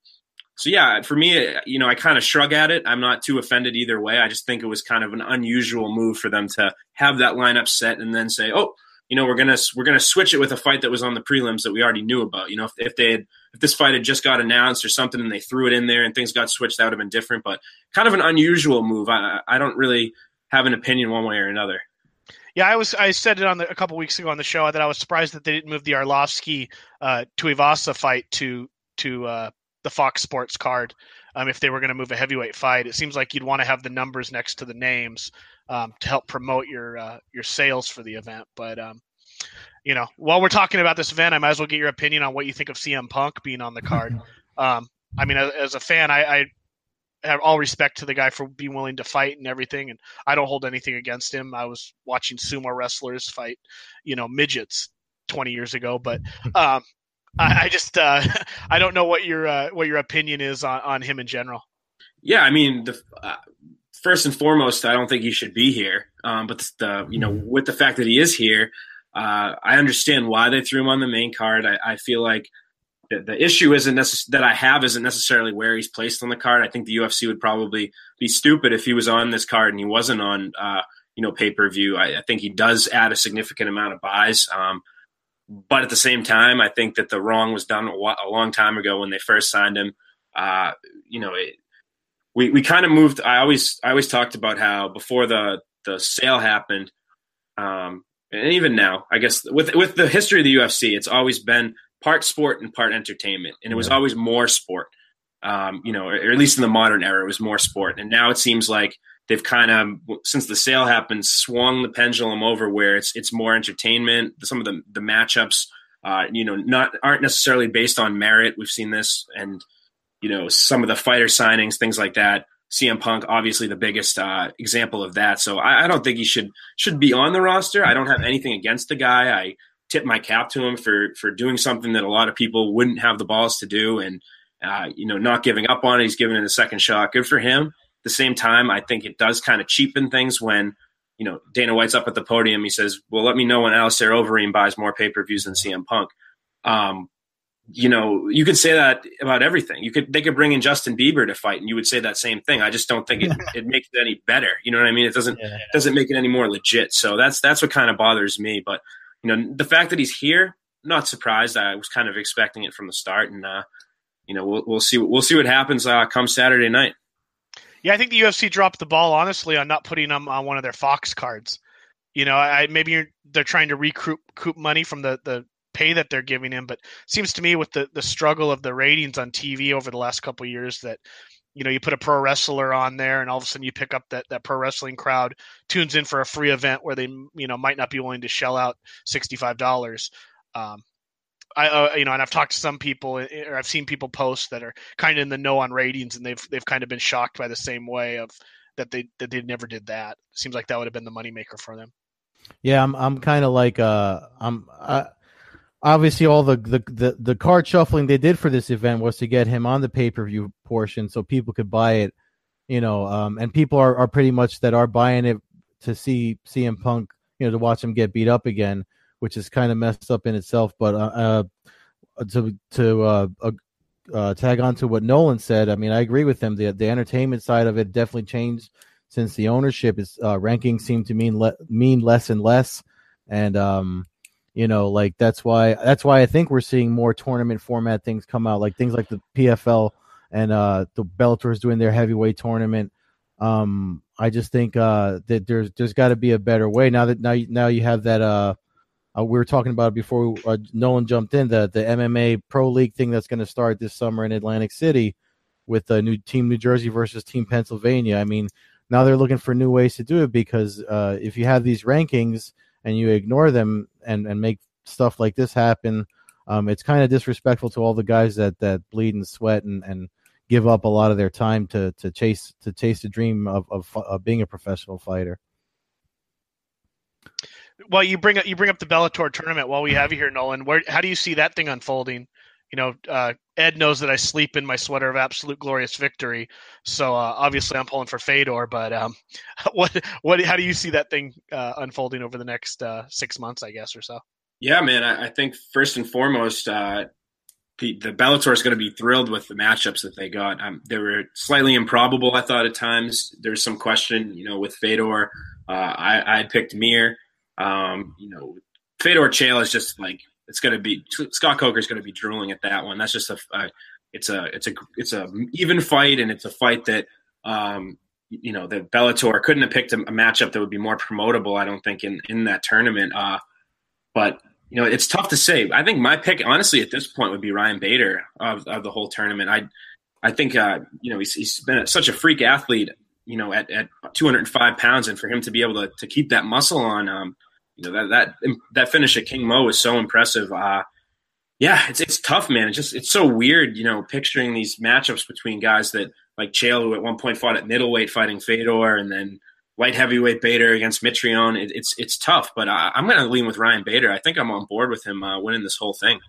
so yeah, for me, you know, I kind of shrug at it. I'm not too offended either way. I just think it was kind of an unusual move for them to have that lineup set and then say, "Oh, you know, we're gonna we're gonna switch it with a fight that was on the prelims that we already knew about." You know, if, if they had if this fight had just got announced or something and they threw it in there and things got switched, that would have been different. But kind of an unusual move. I I don't really have an opinion one way or another. Yeah, I was. I said it on the, a couple weeks ago on the show that I was surprised that they didn't move the Arlovsky uh, Tuivasa fight to to uh, the Fox Sports card um, if they were going to move a heavyweight fight. It seems like you'd want to have the numbers next to the names um, to help promote your uh, your sales for the event. But um, you know, while we're talking about this event, I might as well get your opinion on what you think of CM Punk being on the card. Um, I mean, as, as a fan, I, I have all respect to the guy for being willing to fight and everything, and I don't hold anything against him. I was watching sumo wrestlers fight, you know, midgets 20 years ago, but um, I, I, just uh, I don't know what your uh, what your opinion is on, on him in general. Yeah, I mean, the, uh, first and foremost, I don't think he should be here. Um, but the you know, with the fact that he is here, uh, I understand why they threw him on the main card. I, I feel like the, the issue isn't necess- that I have isn't necessarily where he's placed on the card. I think the UFC would probably be stupid if he was on this card and he wasn't on, uh, you know, pay per view. I, I, think he does add a significant amount of buys. Um, but at the same time, I think that the wrong was done a, long time ago when they first signed him. Uh, you know, it, we we kind of moved. I always I always talked about how before the the sale happened, um, and even now, I guess with with the history of the UFC, it's always been part sport and part entertainment, and it was always more sport. Um, you know, or, at least in the modern era, it was more sport, and now it seems like they've kind of since the sale happened swung the pendulum over where it's it's more entertainment. Some of the the matchups, uh, you know, not aren't necessarily based on merit. We've seen this, and you know, some of the fighter signings, things like that. CM Punk, obviously the biggest uh, example of that. So I, I, don't think he should should be on the roster. I don't have anything against the guy. I tip my cap to him for for doing something that a lot of people wouldn't have the balls to do, and uh, you know, not giving up on it. He's giving it a second shot. Good for him. At the same time, I think it does kind of cheapen things when you know Dana White's up at the podium. He says, "Well, let me know when Alistair Overeem buys more pay per views than CM Punk." Um, you know, you could say that about everything. You could they could bring in Justin Bieber to fight, and you would say that same thing. I just don't think it, it makes it any better. You know what I mean? It doesn't yeah. doesn't make it any more legit. So that's that's what kind of bothers me. But you know, the fact that he's here, not surprised. I was kind of expecting it from the start, and uh, you know, we'll we'll see we'll see what happens uh, come Saturday night. Yeah, I think the UFC dropped the ball honestly on not putting him on one of their Fox cards. You know, I maybe they're trying to recoup money from the the pay that they're giving him. But seems to me with the the struggle of the ratings on TV over the last couple years that you know you put a pro wrestler on there and all of a sudden you pick up that that pro wrestling crowd tunes in for a free event where they you know might not be willing to shell out sixty five dollars. Um, I uh, you know, and I've talked to some people, eh, or I've seen people post that are kind of in the know on ratings, and they've they've kind of been shocked by the same way of that they that they never did that. Seems like that would have been the moneymaker for them. Yeah, I'm I'm kind of like uh I'm I, obviously all the, the, the the card shuffling they did for this event was to get him on the pay per view portion so people could buy it, you know, um, and people are, are pretty much that are buying it to see CM Punk, you know, to watch him get beat up again, which is kind of messed up in itself. But uh, uh to to uh, uh, uh, tag on to what Nolan said, I mean, I agree with him. The the entertainment side of it definitely changed since the ownership is uh, rankings seem to mean le- mean less and less, and um you know like that's why that's why i think we're seeing more tournament format things come out like things like the pfl and uh the bellator is doing their heavyweight tournament um i just think uh that there's there's got to be a better way now that now you, now you have that uh, uh we were talking about it before uh, Nolan jumped in the the MMA Pro League thing that's going to start this summer in Atlantic City with the new Team New Jersey versus Team Pennsylvania. I mean, now they're looking for new ways to do it because uh, if you have these rankings and you ignore them and and make stuff like this happen, um, it's kind of disrespectful to all the guys that that bleed and sweat and and give up a lot of their time to to chase to chase the dream of of, of being a professional fighter. Well, you bring up you bring up the Bellator tournament while we have you here, Nolan. Where how do you see that thing unfolding? You know, uh, Ed knows that I sleep in my sweater of absolute glorious victory. So uh, obviously, I'm pulling for Fedor. But um, what what how do you see that thing uh, unfolding over the next uh, six months, I guess, or so? Yeah, man. I, I think first and foremost, uh, the, the Bellator is going to be thrilled with the matchups that they got. Um, they were slightly improbable, I thought, at times. There's some question, you know, with Fedor. Uh, I, I picked Mir. Um, you know, Fedor Chael is just like it's going to be Scott Coker is going to be drooling at that one. That's just a, a it's a it's a it's a even fight, and it's a fight that um, you know that Bellator couldn't have picked a, a, matchup that would be more promotable. I don't think in in that tournament. Uh, but you know it's tough to say. I think my pick, honestly, at this point would be Ryan Bader of, of the whole tournament. I I think uh, you know he's, he's been such a freak athlete. You know, at, at 205 pounds, and for him to be able to, to keep that muscle on, um, you know that that that finish at King Mo was so impressive. Uh, yeah, it's it's tough, man. It's just it's so weird, you know, picturing these matchups between guys that like Chael, who at one point fought at middleweight fighting Fedor, and then light heavyweight Bader against Mitrione. It, it's it's tough, but I, am going to lean with Ryan Bader. I think I'm on board with him uh, winning this whole thing.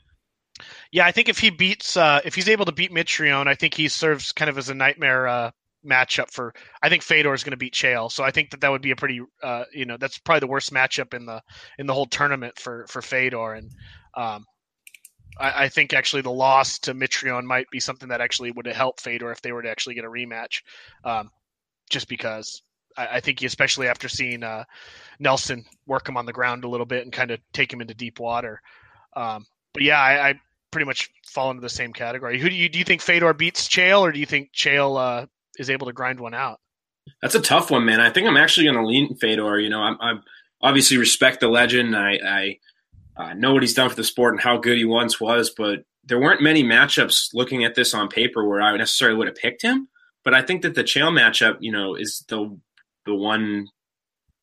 Yeah, I think if he beats, uh, if he's able to beat Mitrione, I think he serves kind of as a nightmare uh, matchup for. I think Fedor is going to beat Chael, so I think that that would be a pretty, uh, you know, that's probably the worst matchup in the in the whole tournament for for Fedor, and um, I, I, think actually the loss to Mitrione might be something that actually would help Fedor if they were to actually get a rematch, um, just because I, I think especially after seeing uh, Nelson work him on the ground a little bit and kind of take him into deep water. Um, but yeah, I, I, pretty much fall into the same category. Who do you do you think Fedor beats Chael, or do you think Chael uh, is able to grind one out? That's a tough one, man. I think I'm actually going to lean Fedor. You know, I'm, I'm, obviously respect the legend. I, I uh, know what he's done for the sport and how good he once was, but there weren't many matchups looking at this on paper where I necessarily would have picked him. But I think that the Chael matchup, you know, is the the one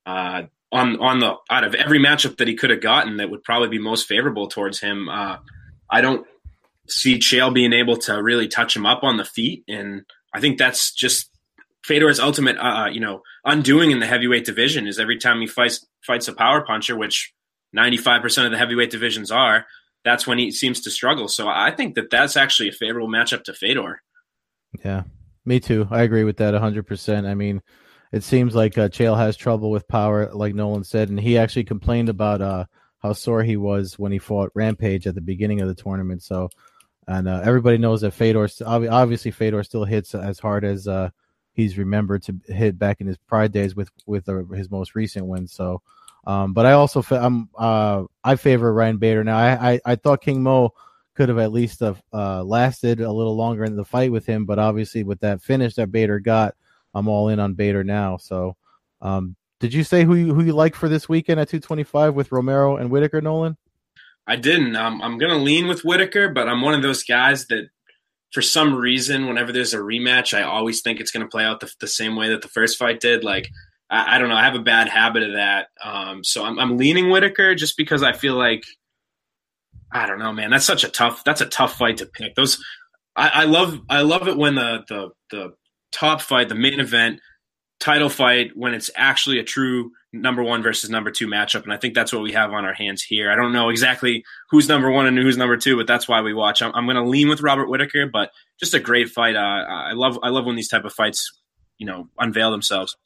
uh, on on the out of every matchup that he could have gotten that would probably be most favorable towards him. Uh, I don't see Chael being able to really touch him up on the feet, and I think that's just Fedor's ultimate, uh, uh you know, undoing in the heavyweight division is every time he fights fights a power puncher, which ninety five percent of the heavyweight divisions are. That's when he seems to struggle. So I think that that's actually a favorable matchup to Fedor. Yeah, me too. I agree with that hundred percent. I mean, it seems like uh, Chael has trouble with power, like Nolan said, and he actually complained about uh, how sore he was when he fought Rampage at the beginning of the tournament. So, and uh, everybody knows that Fedor, obviously, Fedor still hits as hard as uh, he's remembered to hit back in his pride days with with uh, his most recent win. So, um, but I also I'm uh, I favor Ryan Bader now. I, I, I thought King Mo could have at least uh, lasted a little longer in the fight with him, but obviously with that finish that Bader got I'm all in on Bader now. So, um, did you say who you who you like for this weekend at 225 with Romero and Whitaker, Nolan? I didn't. Um, I'm going to lean with Whitaker, but I'm one of those guys that, for some reason, whenever there's a rematch, I always think it's going to play out the, the, same way that the first fight did. Like, I, I don't know. I have a bad habit of that. Um, so I'm, I'm leaning Whitaker just because I feel like, I don't know, man. That's such a tough. That's a tough fight to pick. Those, I, I love. I love it when the the the top fight, the main event, title fight, when it's actually a true number one versus number two matchup. And I think that's what we have on our hands here. I don't know exactly who's number one and who's number two, but that's why we watch. I'm, I'm going to lean with Robert Whitaker, but just a great fight. Uh, I love I love when these type of fights, you know, unveil themselves.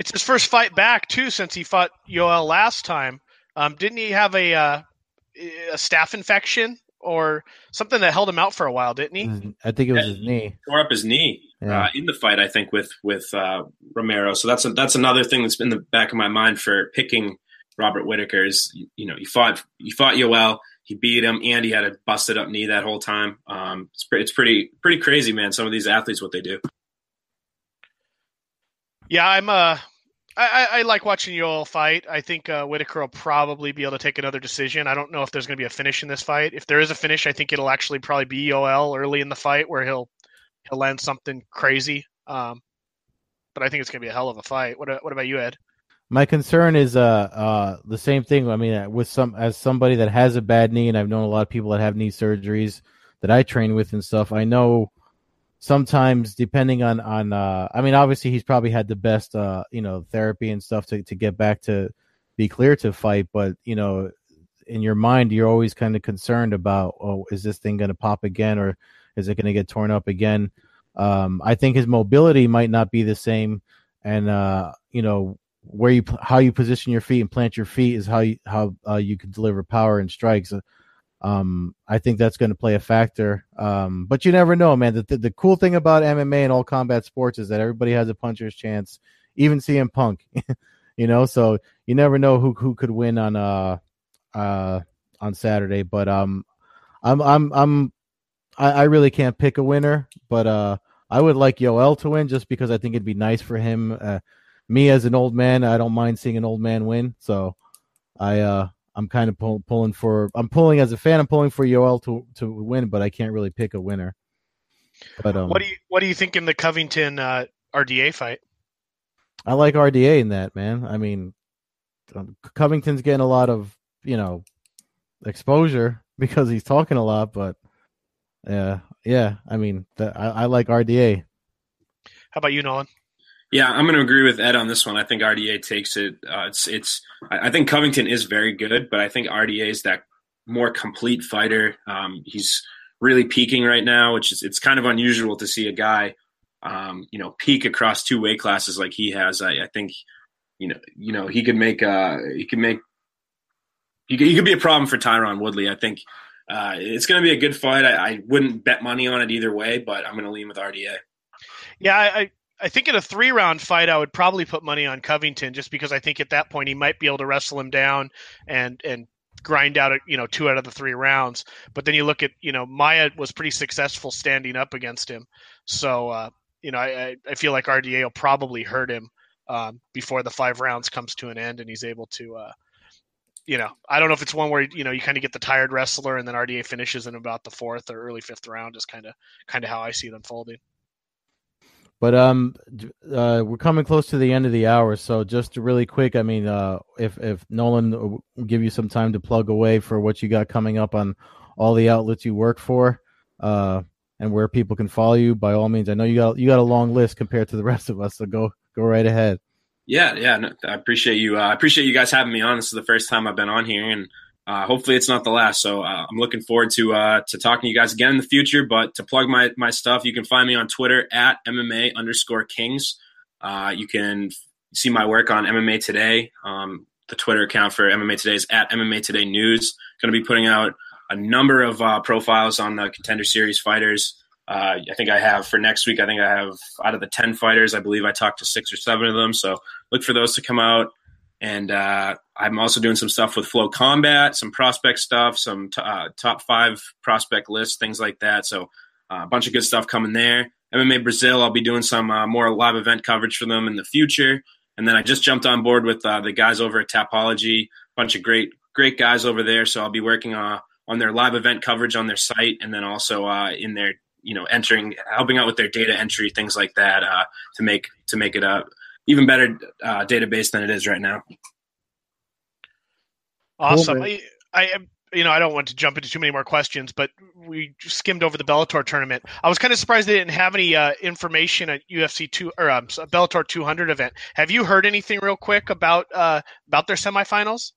It's his first fight back too since he fought Yoel last time. Um, didn't he have a uh, a staph infection or something that held him out for a while, didn't he? I think it was his knee. Tore up his knee yeah. uh, in the fight. I think with with uh, Romero. So that's a, that's another thing that's been in the back of my mind for picking Robert Whitaker. Is you know he fought he fought Yoel, he beat him, and he had a busted up knee that whole time. Um, it's it's pretty pretty crazy, man. Some of these athletes, what they do. Yeah, I'm uh I, I, like watching Yoel fight. I think uh, Whitaker will probably be able to take another decision. I don't know if there's going to be a finish in this fight. If there is a finish, I think it'll actually probably be Yoel early in the fight where he'll he'll land something crazy. Um, but I think it's going to be a hell of a fight. What what about you, Ed? My concern is uh uh the same thing. I mean, uh, with some as somebody that has a bad knee, and I've known a lot of people that have knee surgeries that I train with and stuff. I know sometimes depending on on uh I mean obviously he's probably had the best uh you know therapy and stuff to to get back to be clear to fight but you know in your mind you're always kind of concerned about oh is this thing going to pop again or is it going to get torn up again um I think his mobility might not be the same and uh you know where you how you position your feet and plant your feet is how you how uh, you can deliver power and strikes um, I think that's going to play a factor. Um, but you never know, man. The, the, the cool thing about MMA and all combat sports is that everybody has a puncher's chance, even CM Punk. you know, so you never know who who could win on uh uh on Saturday. But um, I'm I'm I'm I, I really can't pick a winner, but uh, I would like Yoel to win just because I think it'd be nice for him. Uh, me as an old man, I don't mind seeing an old man win. So I uh I'm kind of pull, pulling for. I'm pulling as a fan. I'm pulling for Yoel to to win, but I can't really pick a winner. But um, what do you what do you think in the Covington uh, RDA fight? I like RDA in that man. I mean, um, Covington's getting a lot of you know exposure because he's talking a lot, but yeah, yeah. I mean, the, I, I like RDA. How about you, Nolan? Yeah, I'm going to agree with Ed on this one. I think RDA takes it. Uh, it's it's. I think Covington is very good, but I think RDA is that more complete fighter. Um, he's really peaking right now, which is it's kind of unusual to see a guy, um, you know, peak across two weight classes like he has. I, I think, you know, you know, he could make uh he could make he could, he could be a problem for Tyron Woodley. I think uh, it's going to be a good fight. I, I, wouldn't bet money on it either way, but I'm going to lean with RDA. Yeah, I, I think in a three round fight, I would probably put money on Covington just because I think at that point he might be able to wrestle him down and and grind out you know two out of the three rounds. But then you look at you know Maia was pretty successful standing up against him, so uh, you know I, I feel like RDA will probably hurt him um, before the five rounds comes to an end and he's able to. Uh, you know, I don't know if it's one where you know you kind of get the tired wrestler and then RDA finishes in about the fourth or early fifth round is kind of kind of how I see them folding. But um, uh, we're coming close to the end of the hour, so just really quick. I mean, uh, if if Nolan will give you some time to plug away for what you got coming up on all the outlets you work for, uh, and where people can follow you, by all means. I know you got you got a long list compared to the rest of us, so go go right ahead. Yeah, yeah, no, I appreciate you. Uh, I appreciate you guys having me on. This is the first time I've been on here, and uh, hopefully it's not the last. So uh, I'm looking forward to uh, to talking to you guys again in the future. But to plug my my stuff, you can find me on Twitter at MMA underscore Kings. Uh, you can see my work on MMA Today. Um, the Twitter account for MMA Today is at MMA Today News. Going to be putting out a number of uh, profiles on the Contender Series fighters. Uh, I think I have for next week. I think I have out of the ten fighters, I believe I talked to six or seven of them. So look for those to come out. And uh, I'm also doing some stuff with FloCombat, some prospect stuff, some t- uh, top five prospect lists, things like that. So uh, a bunch of good stuff coming there. MMA Brazil, I'll be doing some uh, more live event coverage for them in the future. And then I just jumped on board with uh, the guys over at Tapology, bunch of great great guys over there. So I'll be working uh, on their live event coverage on their site, and then also in their you know entering, helping out with their data entry, things like that, uh, to make to make it a even better uh, database than it is right now. Awesome. I, I, you know, I don't want to jump into too many more questions, but we skimmed over the Bellator tournament. I was kind of surprised they didn't have any uh, information at UFC two or um, Bellator 200 event. Have you heard anything real quick about uh, about their semifinals?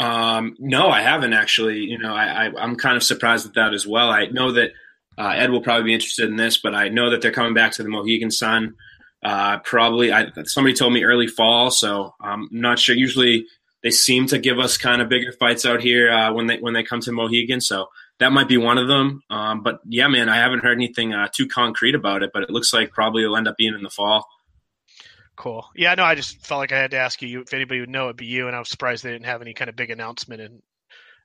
Um, no, I haven't actually. You know, I, I am kind of surprised at that as well. I know that uh, Ed will probably be interested in this, but I know that they're coming back to the Mohegan Sun uh, probably, I, somebody told me early fall, so I'm not sure. Usually, they seem to give us kind of bigger fights out here uh, when they when they come to Mohegan, so that might be one of them. Um, but yeah, man, I haven't heard anything uh, too concrete about it, but it looks like probably it'll end up being in the fall. Cool. Yeah, no, I just felt like I had to ask you if anybody would know it'd be you, and I was surprised they didn't have any kind of big announcement. And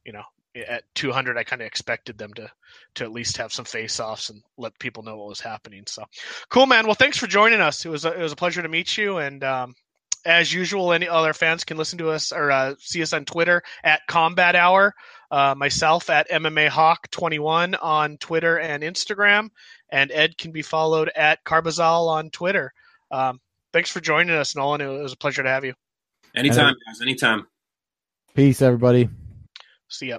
you know, at 200 i kind of expected them to to at least have some face offs and let people know what was happening so. Cool man. Well thanks for joining us. It was a, it was a pleasure to meet you and um, as usual any other fans can listen to us or uh, see us on twitter at combat hour. Uh, myself at mma hawk 21 on twitter and instagram and ed can be followed at carbazal on twitter. Um, thanks for joining us nolan. It was a pleasure to have you. Anytime guys. Anytime. Peace everybody. See ya